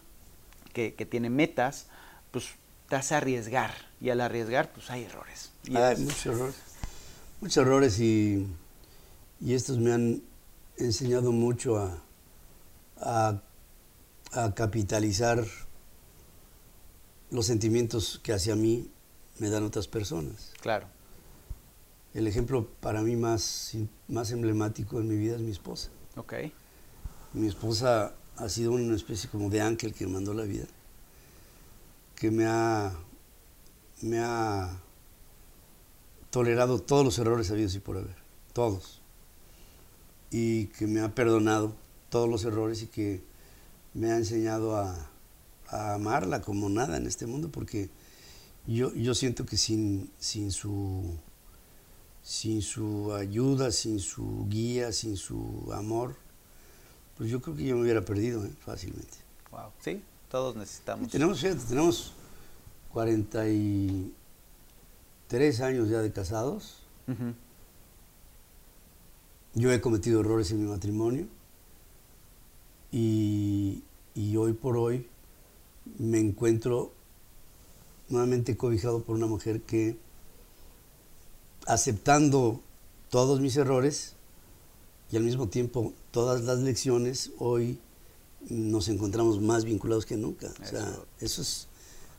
que, que tiene metas, pues te hace arriesgar. Y al arriesgar, pues hay errores. Y Hay es- muchos errores. Muchos errores y, y estos me han enseñado mucho a, a, a capitalizar los sentimientos que hacia mí me dan otras personas. claro. El ejemplo para mí más, más emblemático en mi vida es mi esposa. Ok. Mi esposa ha sido una especie como de ángel que me mandó la vida, que me ha, me ha tolerado todos los errores habidos y por haber, todos, y que me ha perdonado todos los errores y que me ha enseñado a, a amarla como nada en este mundo, porque yo, yo siento que sin, sin su sin su ayuda, sin su guía, sin su amor, pues yo creo que yo me hubiera perdido ¿eh? fácilmente. Wow. Sí, todos necesitamos. Y tenemos, fíjate, tenemos 43 años ya de casados. Yo he cometido errores en mi matrimonio y, y hoy por hoy me encuentro nuevamente cobijado por una mujer que, aceptando todos mis errores y al mismo tiempo todas las lecciones, hoy nos encontramos más vinculados que nunca. O sea, Eso. es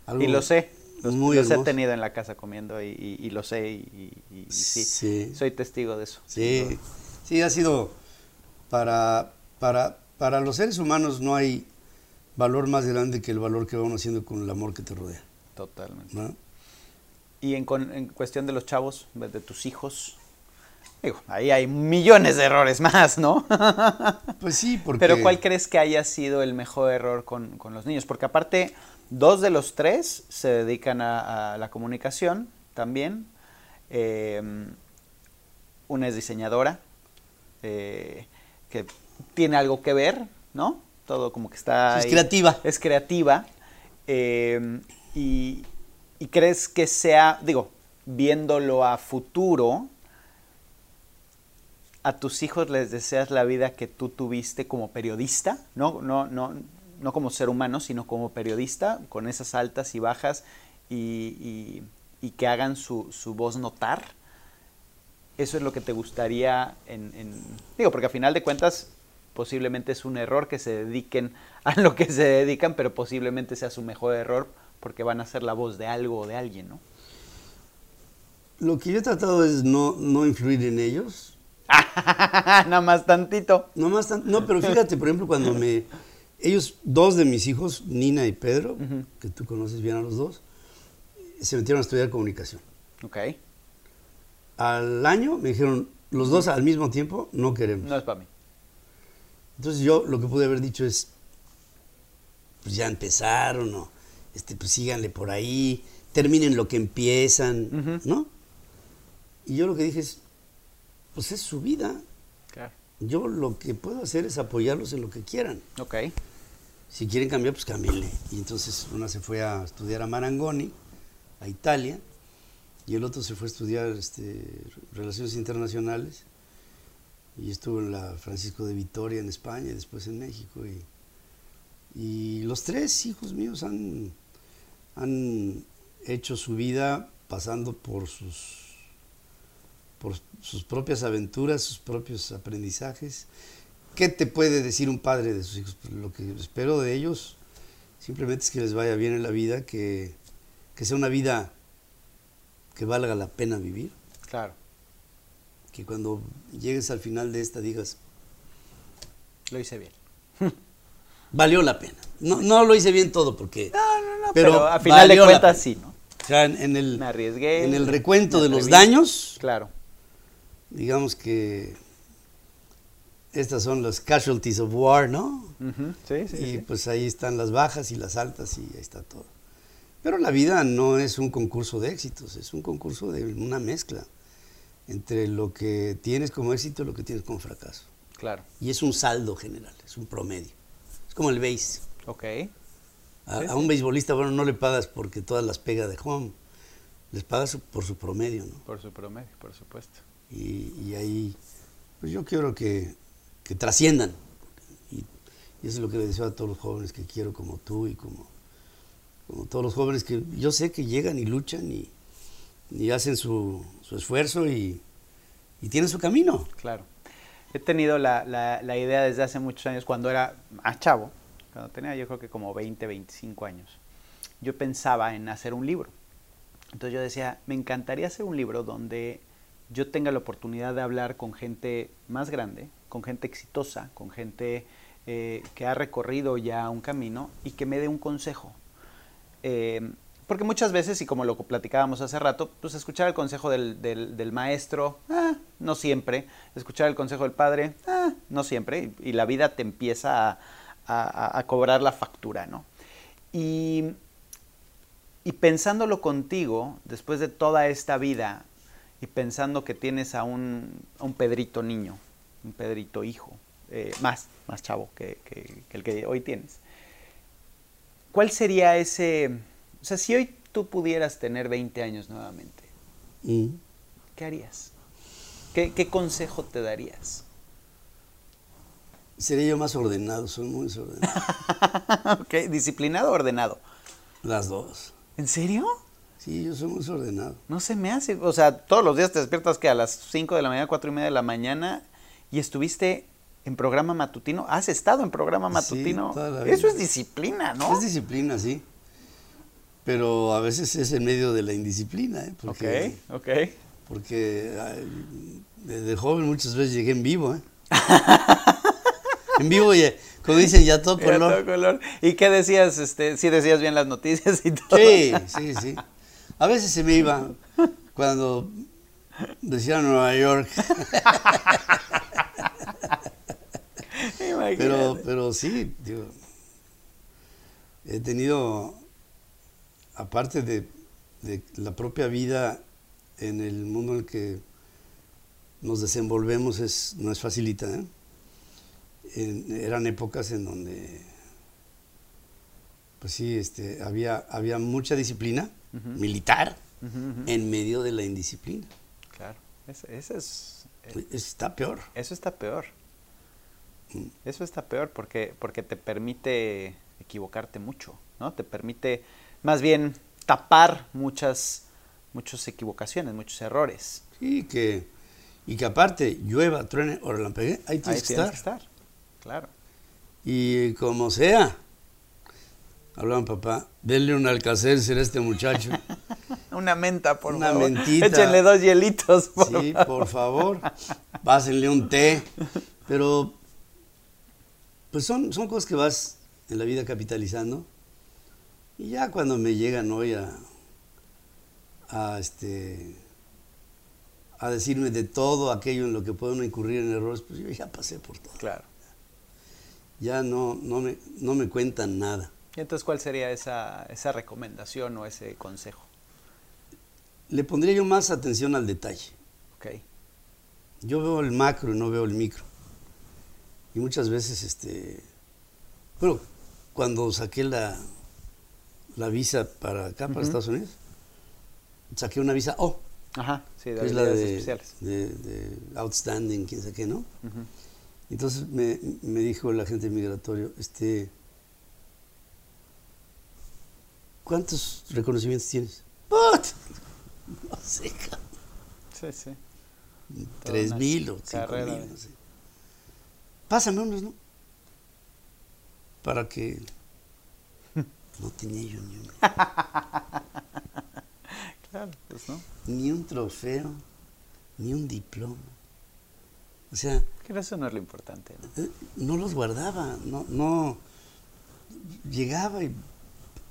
algo Y lo sé. Los, muy los he tenido en la casa comiendo y, y- y lo sé y, sí, Sí. soy testigo de eso. Sí. Sí, ha sido para, para, para los seres humanos no hay valor más grande que el valor que va uno haciendo con el amor que te rodea. Totalmente. ¿no? Y en, con- en cuestión de los chavos, de tus hijos, digo, ahí hay millones de errores más, ¿no? Pues sí, porque... Pero ¿cuál crees que haya sido el mejor error con, con los niños? Porque aparte, dos de los tres se dedican a, a la comunicación también. Eh, una es diseñadora, eh, que tiene algo que ver, ¿no? Todo como que está... Es ahí. creativa. Es creativa. eh, y, y crees que sea, digo, viéndolo a futuro, a tus hijos les deseas la vida que tú tuviste como periodista, no, no, no, no como ser humano, sino como periodista, con esas altas y bajas y, y- y que hagan su, su voz notar. Eso es lo que te gustaría en, en- Digo, porque a final de cuentas posiblemente es un error que se dediquen a lo que se dedican, pero posiblemente sea su mejor error porque van a ser la voz de algo o de alguien, ¿no? Lo que yo he tratado es no, no influir en ellos, Nada más tantito. No más tan- no, pero fíjate, por ejemplo, cuando me ellos dos de mis hijos, Nina y Pedro, que tú conoces bien a los dos, se metieron a estudiar comunicación. Ok. Al año me dijeron los dos al mismo tiempo, no queremos. No es para mí. Entonces yo lo que pude haber dicho es, pues ya empezaron, ¿no? Este, pues síganle por ahí, terminen lo que empiezan. ¿no? Y yo lo que dije es, pues es su vida. Claro. Yo lo que puedo hacer es apoyarlos en lo que quieran. Ok. Si quieren cambiar, pues cámbienle. Y entonces una se fue a estudiar a Marangoni, a Italia, y el otro se fue a estudiar este, Relaciones Internacionales, y estuvo en la Francisco de Vitoria en España y después en México. Y, y los tres hijos míos han, han hecho su vida pasando por sus, por sus propias aventuras, sus propios aprendizajes. ¿Qué te puede decir un padre de sus hijos? Lo que espero de ellos simplemente es que les vaya bien en la vida, que, que sea una vida que valga la pena vivir, Claro. que cuando llegues al final de esta digas, Lo hice bien. valió la pena. No, no lo hice bien todo porque... No, no, no. Pero Pero, a final de cuentas sí, ¿no? O sea, en, en el, Me arriesgué. en el recuento me de los daños, Claro. digamos que estas son las casualties of war, ¿no? Sí, sí, y sí. pues ahí están las bajas y las altas y ahí está todo. Pero la vida no es un concurso de éxitos, es un concurso de una mezcla entre lo que tienes como éxito y lo que tienes como fracaso. Claro. Y es un saldo general, es un promedio. Es como el base. Ok. A, Sí, a un beisbolista, bueno, no le pagas porque todas las pega de home, les pagas por su promedio, ¿no? Por su promedio, por supuesto. Y, y ahí, pues yo quiero que, que trasciendan. Y, y eso es lo que le deseo a todos los jóvenes que quiero como tú y como todos los jóvenes que yo sé que llegan y luchan y, hacen su, esfuerzo y, y tienen su camino. Claro. He tenido la idea desde hace muchos años, cuando era más chavo, cuando tenía yo creo que como 20, 25 años, yo pensaba en hacer un libro. Entonces yo decía, me encantaría hacer un libro donde yo tenga la oportunidad de hablar con gente más grande, con gente exitosa, con gente eh, que ha recorrido ya un camino y que me dé un consejo. Eh, porque muchas veces, y como lo platicábamos hace rato, pues escuchar el consejo del, maestro, ah, no siempre. Escuchar el consejo del padre, ah, no siempre. Y, la vida te empieza a, cobrar la factura, ¿no? Y, pensándolo contigo, después de toda esta vida, y pensando que tienes a un, un Pedrito niño, un Pedrito hijo, eh, más, más chavo que el que hoy tienes. ¿Cuál sería ese, o sea, si hoy tú pudieras tener 20 años nuevamente. ¿qué harías? ¿Qué, qué consejo te darías? Sería yo más ordenado, soy muy desordenado. ok, disciplinado o ordenado. Las dos. ¿En serio? Sí, yo soy muy desordenado. No se me hace, o sea, todos los días te despiertas que a las 5 de la mañana, 4 y media de la mañana y estuviste en programa matutino. ¿Has estado en programa Sí, matutino? toda la vida. Eso es disciplina, ¿no? Es disciplina, sí. Pero a veces es en medio de la indisciplina, ¿eh? Porque, ok, ok. porque desde joven muchas veces llegué en vivo, ¿eh? en vivo, y, como dicen, ya todo color. todo color. ¿Y qué decías? Este, sí decías bien las noticias y todo. Sí, sí, sí. A veces se me iba cuando decía Nueva York, Imagínate. pero, pero sí, digo, he tenido, aparte de, de la propia vida en el mundo en el que nos desenvolvemos, es, no es facilita, ¿eh? En- eran épocas en donde, pues sí, este, había, había mucha disciplina militar en medio de la indisciplina. Claro, ese, ese es, eh, Está peor. eso está peor. Eso está peor porque, porque te permite equivocarte mucho, ¿no? Te permite más bien tapar muchas, muchas equivocaciones, muchos errores. Sí, que, y que aparte llueva, truene o relampegue, ahí tienes Ahí que tienes estar. que estar, claro. Y como sea, hablaban papá, denle un alcacer a este muchacho. Una menta, por Una favor. mentita. Échenle dos hielitos, por sí, favor. por favor. Pásenle un té. Pero, pues son, son cosas que vas en la vida capitalizando. Y ya cuando me llegan hoy a, a este a decirme de todo aquello en lo que puedo incurrir en errores, pues yo ya pasé por todo. Claro. Ya no, no, me, no me cuentan nada. Y entonces, ¿cuál sería esa, esa recomendación o ese consejo? Le pondría yo más atención al detalle. Ok. Yo veo el macro y no veo el micro. Y muchas veces, este, bueno, cuando saqué la, la visa para acá, para. Estados Unidos, saqué una visa O, Ajá, sí, de que es la de, especiales. de- de outstanding, quién sabe qué, ¿no? Entonces me, me dijo el agente migratorio, este, ¿cuántos reconocimientos tienes? What? No sé, cabrón. Sí, sí. Tres mil o cinco mil, no sé. Pásame unos, ¿no? Para que no tenía yo ni un, Claro, pues no. ni un trofeo, ni un diploma. O sea, Que eso no es lo importante, ¿no? eh, no los guardaba, no, no llegaba y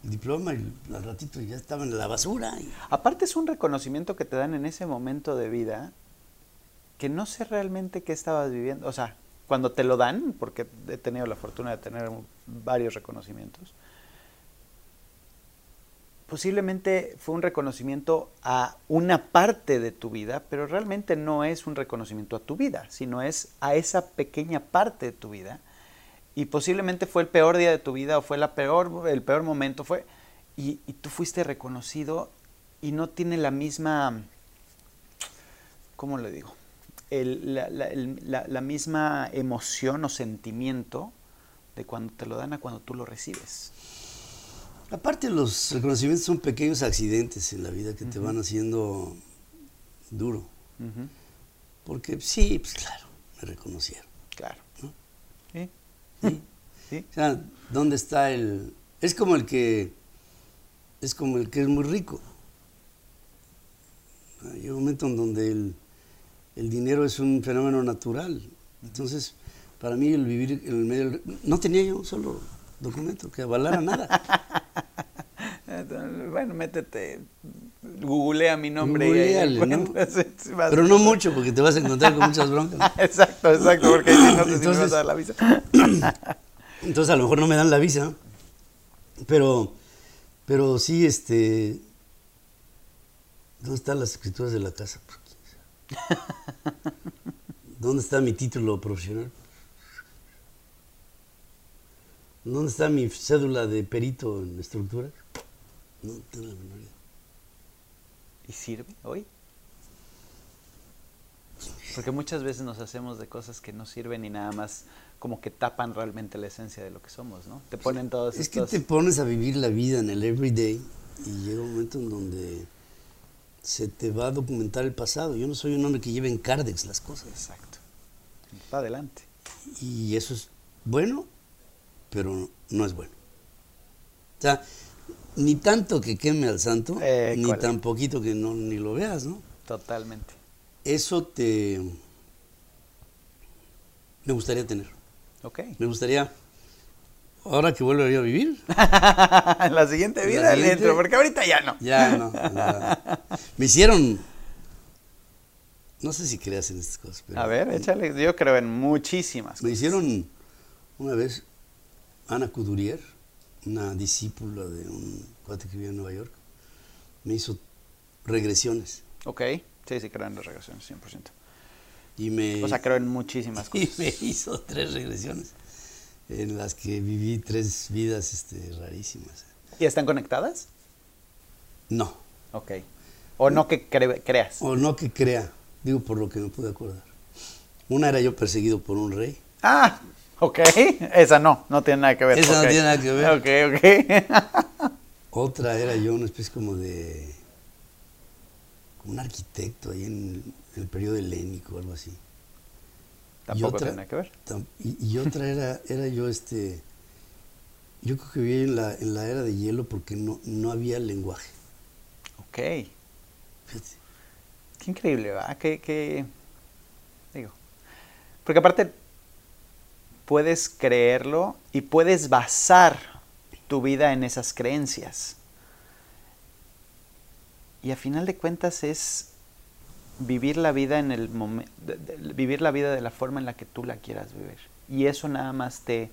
el diploma y al ratito ya estaba en la basura. y- Aparte es un reconocimiento que te dan en ese momento de vida que no sé realmente qué estabas viviendo. O sea, cuando te lo dan, porque he tenido la fortuna de tener varios reconocimientos, posiblemente fue un reconocimiento a una parte de tu vida, pero realmente no es un reconocimiento a tu vida, sino es a esa pequeña parte de tu vida. Y posiblemente fue el peor día de tu vida o fue la peor, el peor momento, fue y, y tú fuiste reconocido y no tiene la misma, ¿cómo le digo? El- la, la- el- la- la misma emoción o sentimiento de cuando te lo dan a cuando tú lo recibes. Aparte los reconocimientos son pequeños accidentes en la vida que te van haciendo duro. Porque sí, pues claro, me reconocieron. Claro. ¿no? Sí, Sí. sí. O sea, ¿dónde está el...? Es como el que... Es como el que es muy rico. Hay un momento en donde el, el dinero es un fenómeno natural. Entonces, para mí el vivir en el medio... del- No tenía yo un solo documento que avalara nada. Bueno, métete, googlea mi nombre y Googleale, ¿no? encuentras, sí, vas- Pero no mucho, porque te vas a encontrar con muchas broncas. Exacto, exacto, porque ahí sí no sé si me Entonces- vas a dar la visa. Entonces a lo mejor no me dan la visa, pero, pero sí, este, ¿dónde están las escrituras de la casa? ¿Dónde está mi título profesional? ¿Dónde está mi cédula de perito en estructura? No tengo la menor idea. ¿Y sirve hoy? Porque muchas veces nos hacemos de cosas que no sirven y nada más como que tapan realmente la esencia de lo que somos, ¿no? Te ponen todos Es que te pones a vivir la vida en el everyday y llega un momento en donde se te va a documentar el pasado. Yo no soy un hombre que lleve en cardex las cosas. Exacto. Va adelante. Y eso es bueno, pero no es bueno. O sea, ni tanto que queme al santo, Eh, ni tan poquito que no ni lo veas, ¿no? Totalmente. Eso te me gustaría tener. Ok. Me gustaría ahora que vuelvo yo a vivir, en la siguiente vida La le siguiente- entro, porque ahorita ya no. ya no. me hicieron no sé si creas en estas cosas, pero A ver, échale. Yo creo en muchísimas Me cosas. hicieron una vez Ana Coudurier, una discípula de un cuate que vivía en Nueva York, me hizo regresiones Ok. Sí, sí, creo en las regresiones, 100%. y me, O sea, creo en muchísimas y cosas. me hizo tres regresiones en las que viví tres vidas este, rarísimas. ¿Y están conectadas? No, Ok. O no que cre- creas. o no que crea, digo por lo que me pude acordar. Una era yo perseguido por un rey. Ah, ok. Esa no, no tiene nada que ver. Esa no ok. tiene nada que ver. Ok, ok. Otra era yo una especie como de como un arquitecto ahí en el periodo helénico algo así. Tampoco otra- nada que ver. Tam- Y, y otra era, era yo este, yo creo que vivía en la, en la era de hielo porque no, no había lenguaje. Ok. Qué increíble, ¿va? Qué, qué... Digo. Porque aparte puedes creerlo y puedes basar tu vida en esas creencias. Y a final de cuentas es vivir la vida en el momento, vivir la vida de la forma en la que tú la quieras vivir. Y eso nada más te,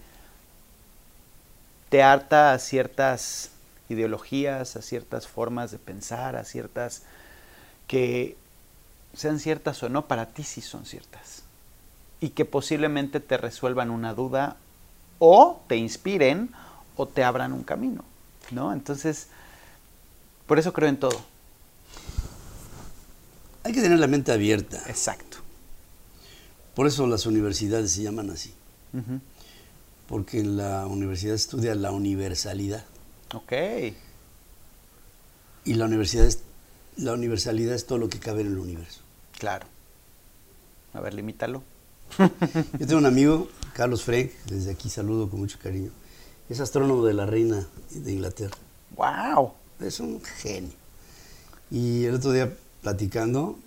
te harta a ciertas ideologías, a ciertas formas de pensar, a ciertas que sean ciertas o no, para ti sí son ciertas. Y que posiblemente te resuelvan una duda o te inspiren o te abran un camino, ¿no? Entonces, por eso creo en todo. Hay que tener la mente abierta. Exacto. Por eso las universidades se llaman así. Porque en la universidad estudia la universalidad. Ok. Y la universidad es, la universalidad es todo lo que cabe en el universo. Claro. A ver, limítalo. Yo tengo un amigo, Carlos Frank, desde aquí saludo con mucho cariño. Es astrónomo de la reina de Inglaterra. ¡Wow! Es un genio. Y el otro día platicando,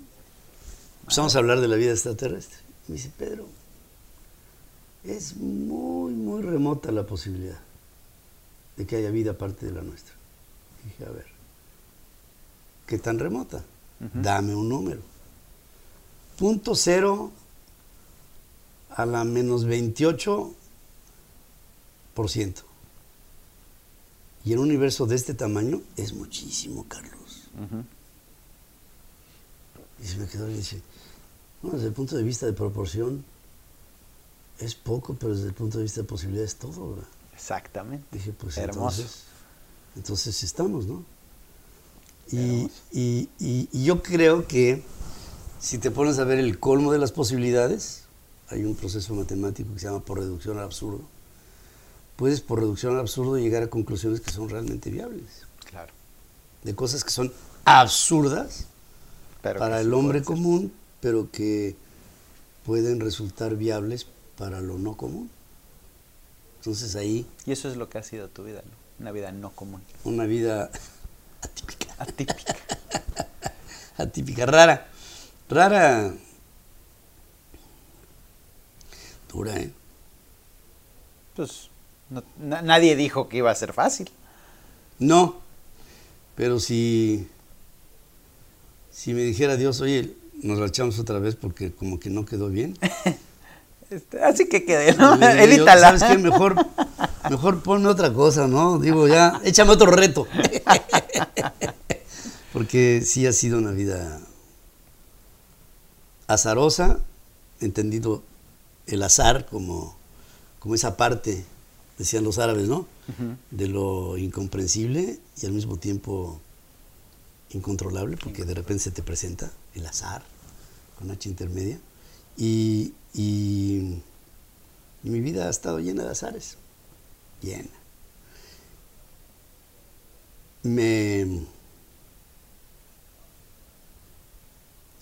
empezamos a hablar de la vida extraterrestre. Me dice, Pedro, es muy, muy remota la posibilidad de que haya vida aparte de la nuestra. dije, a ver, ¿qué tan remota? Dame un número. Punto cero a la menos 28 por ciento. Y en un universo de este tamaño es muchísimo, Carlos. Y se me quedó y dice, no, desde el punto de vista de proporción es poco, pero desde el punto de vista de posibilidad es todo, ¿verdad? Exactamente. Dije, pues Hermoso. entonces, entonces estamos, ¿no? Y, y, y, yo creo que si te pones a ver el colmo de las posibilidades, hay un proceso matemático que se llama por reducción al absurdo, puedes por reducción al absurdo llegar a conclusiones que son realmente viables. Claro. De cosas que son absurdas, Pero para el hombre ser. común, pero que pueden resultar viables para lo no común. Entonces ahí Y eso es lo que ha sido tu vida, ¿no? Una vida no común. una vida atípica, Atípica. atípica, rara, rara, dura, ¿eh? pues no- na- nadie dijo que iba a ser fácil. No, pero si, si me dijera Dios, oye, nos la echamos otra vez porque como que no quedó bien. Este, así que quede, ¿no? Edítala. ¿Sabes qué? Mejor, mejor ponme otra cosa, ¿no? Digo, ya, échame otro reto. Porque sí ha sido una vida azarosa, entendido el azar como, como esa parte, decían los árabes, ¿no? De lo incomprensible y al mismo tiempo incontrolable, porque de repente se te presenta el azar con H intermedia. Y, y, y mi vida ha estado llena de azares, llena. Me,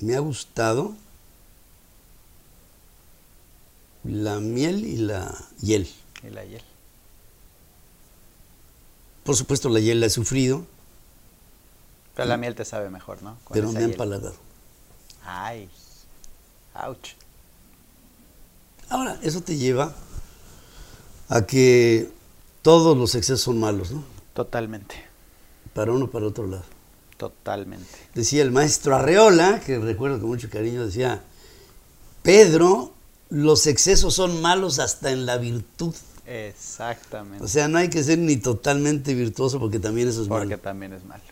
me ha gustado la miel y la hiel. Y la hiel. Por supuesto, la hiel la he sufrido, Pero la miel te sabe mejor, ¿no? Con pero me han hiel. empalagado. Ay. Ouch. Ahora, eso te lleva a que todos los excesos son malos, ¿no? Totalmente. Para uno, para otro lado. Totalmente. Decía el maestro Arreola, que recuerdo con mucho cariño, decía, Pedro, los excesos son malos hasta en la virtud. Exactamente. O sea, no hay que ser ni totalmente virtuoso porque también eso es porque malo. también es malo.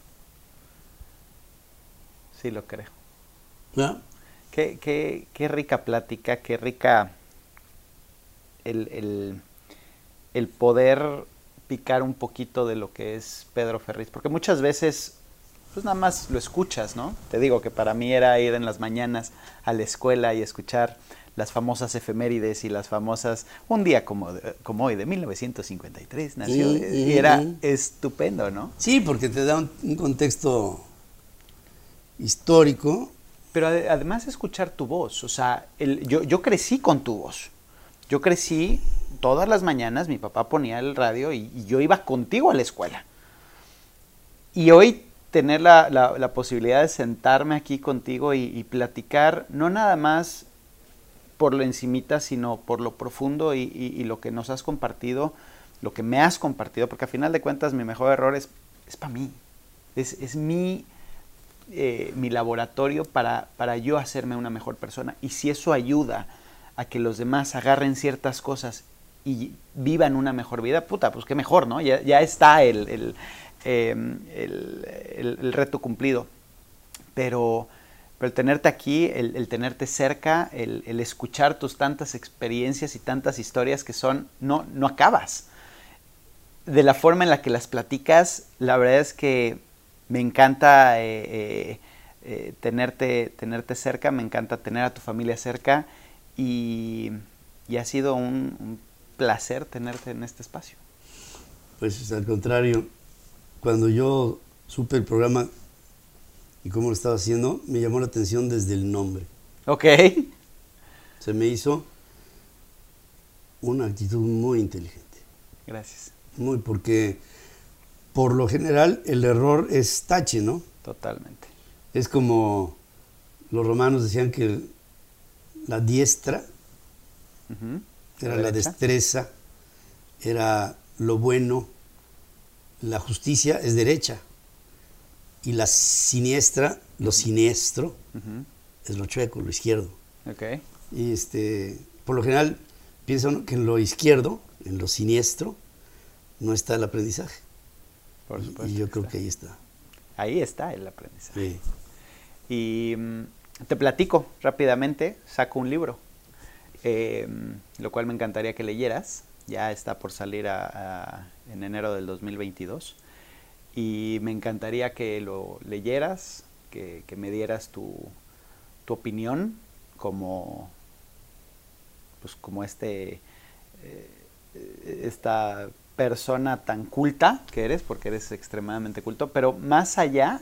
Sí lo creo. Qué, qué, qué rica plática, qué rica el, el, el poder picar un poquito de lo que es Pedro Ferriz, porque muchas veces pues nada más lo escuchas, ¿no? Te digo que para mí era ir en las mañanas a la escuela y escuchar las famosas efemérides y las famosas, un día como, de- como hoy, de 1953 nació, Mm, y era estupendo, ¿no? Sí, porque te da un, un contexto histórico. Pero ade- además escuchar tu voz, o sea, yo, crecí con tu voz. Yo crecí todas las mañanas, mi papá ponía el radio y, y yo iba contigo a la escuela. Y hoy tener la, la, posibilidad de sentarme aquí contigo y, platicar, no nada más por lo encimita, sino por lo profundo y, y, lo que nos has compartido, lo que me has compartido, porque a final de cuentas mi mejor error es, es para mí, es, es mi, eh, mi laboratorio para, para yo hacerme una mejor persona. Y si eso ayuda a que los demás agarren ciertas cosas y vivan una mejor vida, puta, pues qué mejor, ¿no? Ya, ya está el, el, em, el, reto cumplido. Pero, pero el tenerte aquí, el, tenerte cerca, el, escuchar tus tantas experiencias y tantas historias que son, no, no acabas. De la forma en la que las platicas, la verdad es que me encanta eh, eh, eh, tenerte, tenerte cerca, me encanta tener a tu familia cerca y, ha sido un, placer tenerte en este espacio. Pues al contrario, cuando yo supe el programa y cómo lo estaba haciendo, me llamó la atención desde el nombre. Ok. Se me hizo una actitud muy inteligente. Gracias. Muy, porque por lo general el error es tache, ¿no? Totalmente. Es como los romanos decían que la diestra era la, destreza, era lo bueno, la justicia es derecha y la siniestra, lo siniestro, es lo chueco, lo izquierdo. Okay. Y este, por lo general piensan que en lo izquierdo, en lo siniestro, no está el aprendizaje. Y yo creo que ahí está. Ahí está el aprendizaje. Y mm, te platico rápidamente, saco un libro, em, lo cual me encantaría que leyeras. Ya está por salir en enero del 2022. Y me encantaría que lo leyeras, que, me dieras tu, tu, opinión como, pues como este, eh, esta persona tan culta que eres, porque eres extremadamente culto, pero más allá,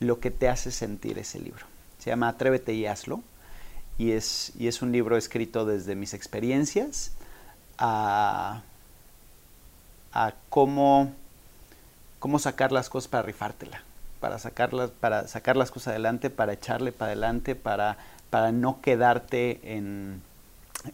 lo que te hace sentir ese libro. Se llama Atrévete y hazlo, y es, y es un libro escrito desde mis experiencias a, a cómo, cómo sacar las cosas para rifártela, para, sacarlas, para sacar las cosas adelante, para echarle para adelante, para, para no quedarte en...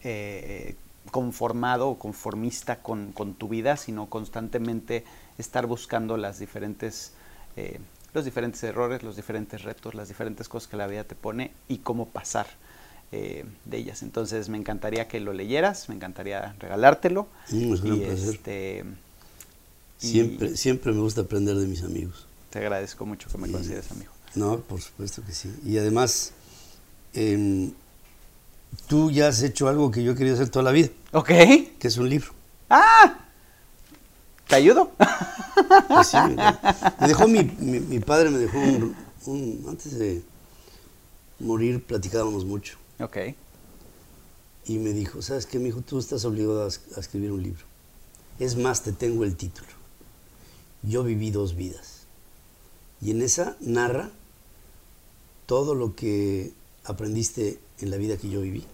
Eh, conformado o conformista con, tu vida, sino constantemente estar buscando las diferentes, eh, los diferentes errores, los diferentes retos, las diferentes cosas que la vida te pone y cómo pasar eh, de ellas. Entonces me encantaría que lo leyeras, me encantaría regalártelo. Mm, y este, siempre, siempre me gusta aprender de mis amigos. Te agradezco mucho que me consideres amigo. No, por supuesto que sí. Y además, eh, tú ya has hecho algo que yo he querido hacer toda la vida. Ok. Que es un libro. ¡Ah! ¿Te ayudo? Pues sí, me dejó mi, mi, padre, me dejó un, Antes de morir platicábamos mucho. Ok. Y me dijo, ¿sabes qué, hijo? Tú estás obligado a, a escribir un libro. Es más, te tengo el título. Yo viví dos vidas. Y en esa narra todo lo que aprendiste en la vida que yo viví.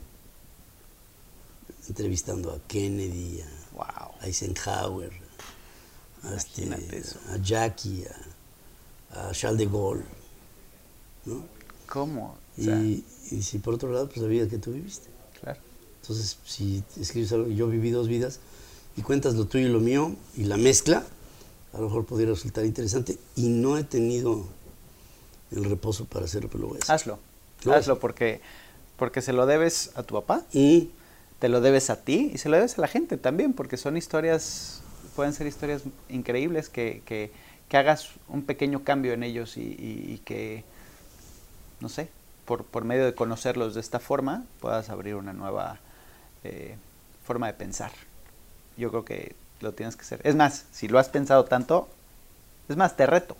Entrevistando a Kennedy, a, Eisenhower, a, este, a Jackie, a, Charles de Gaulle. ¿no? ¿Cómo? y, si por otro lado, pues la vida que tú viviste. Claro. Entonces, si escribes algo, yo viví dos vidas y cuentas lo tuyo y lo mío y la mezcla, a lo mejor podría resultar interesante. Y no he tenido el reposo para hacerlo, pero lo voy a hacer. Hazlo. Hazlo porque porque se lo debes a tu papá, y te lo debes a ti y se lo debes a la gente también, porque son historias, pueden ser historias increíbles que, que, hagas un pequeño cambio en ellos y, que, no sé, por, por, medio de conocerlos de esta forma, puedas abrir una nueva eh, forma de pensar. Yo creo que lo tienes que hacer. Es más, si lo has pensado tanto, es más, te reto,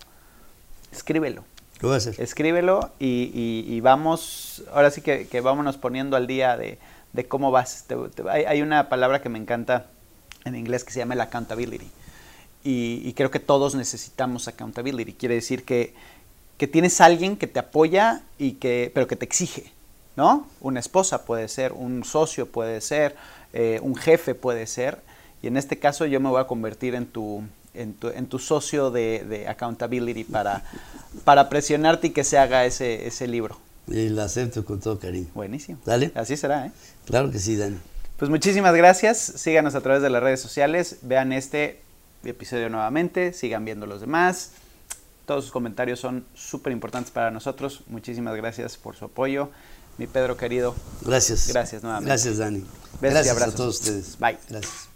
escríbelo. Escríbelo y, vamos, ahora sí que, vámonos poniendo al día de, cómo vas. hay, una palabra que me encanta en inglés que se llama el accountability. Y, creo que todos necesitamos accountability. Quiere decir que, que tienes alguien que te apoya, y que, pero que te exige. ¿no? Una esposa puede ser, un socio puede ser, eh, un jefe puede ser. Y en este caso yo me voy a convertir en tu, en tu, en tu socio de, de accountability para para presionarte y que se haga ese, ese libro. Y la acepto con todo cariño. Buenísimo. Dale. Así será, ¿eh? Claro que sí, Dani. Pues muchísimas gracias. Síganos a través de las redes sociales. Vean este episodio nuevamente. Sigan viendo los demás. Todos sus comentarios son súper importantes para nosotros. Muchísimas gracias por su apoyo. Mi Pedro querido. Gracias. Gracias nuevamente. Gracias, Dani. Besos y gracias a abrazos. todos ustedes. Bye. Gracias.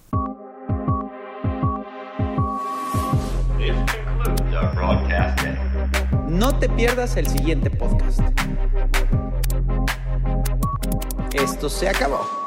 No te pierdas el siguiente podcast. Esto se acabó.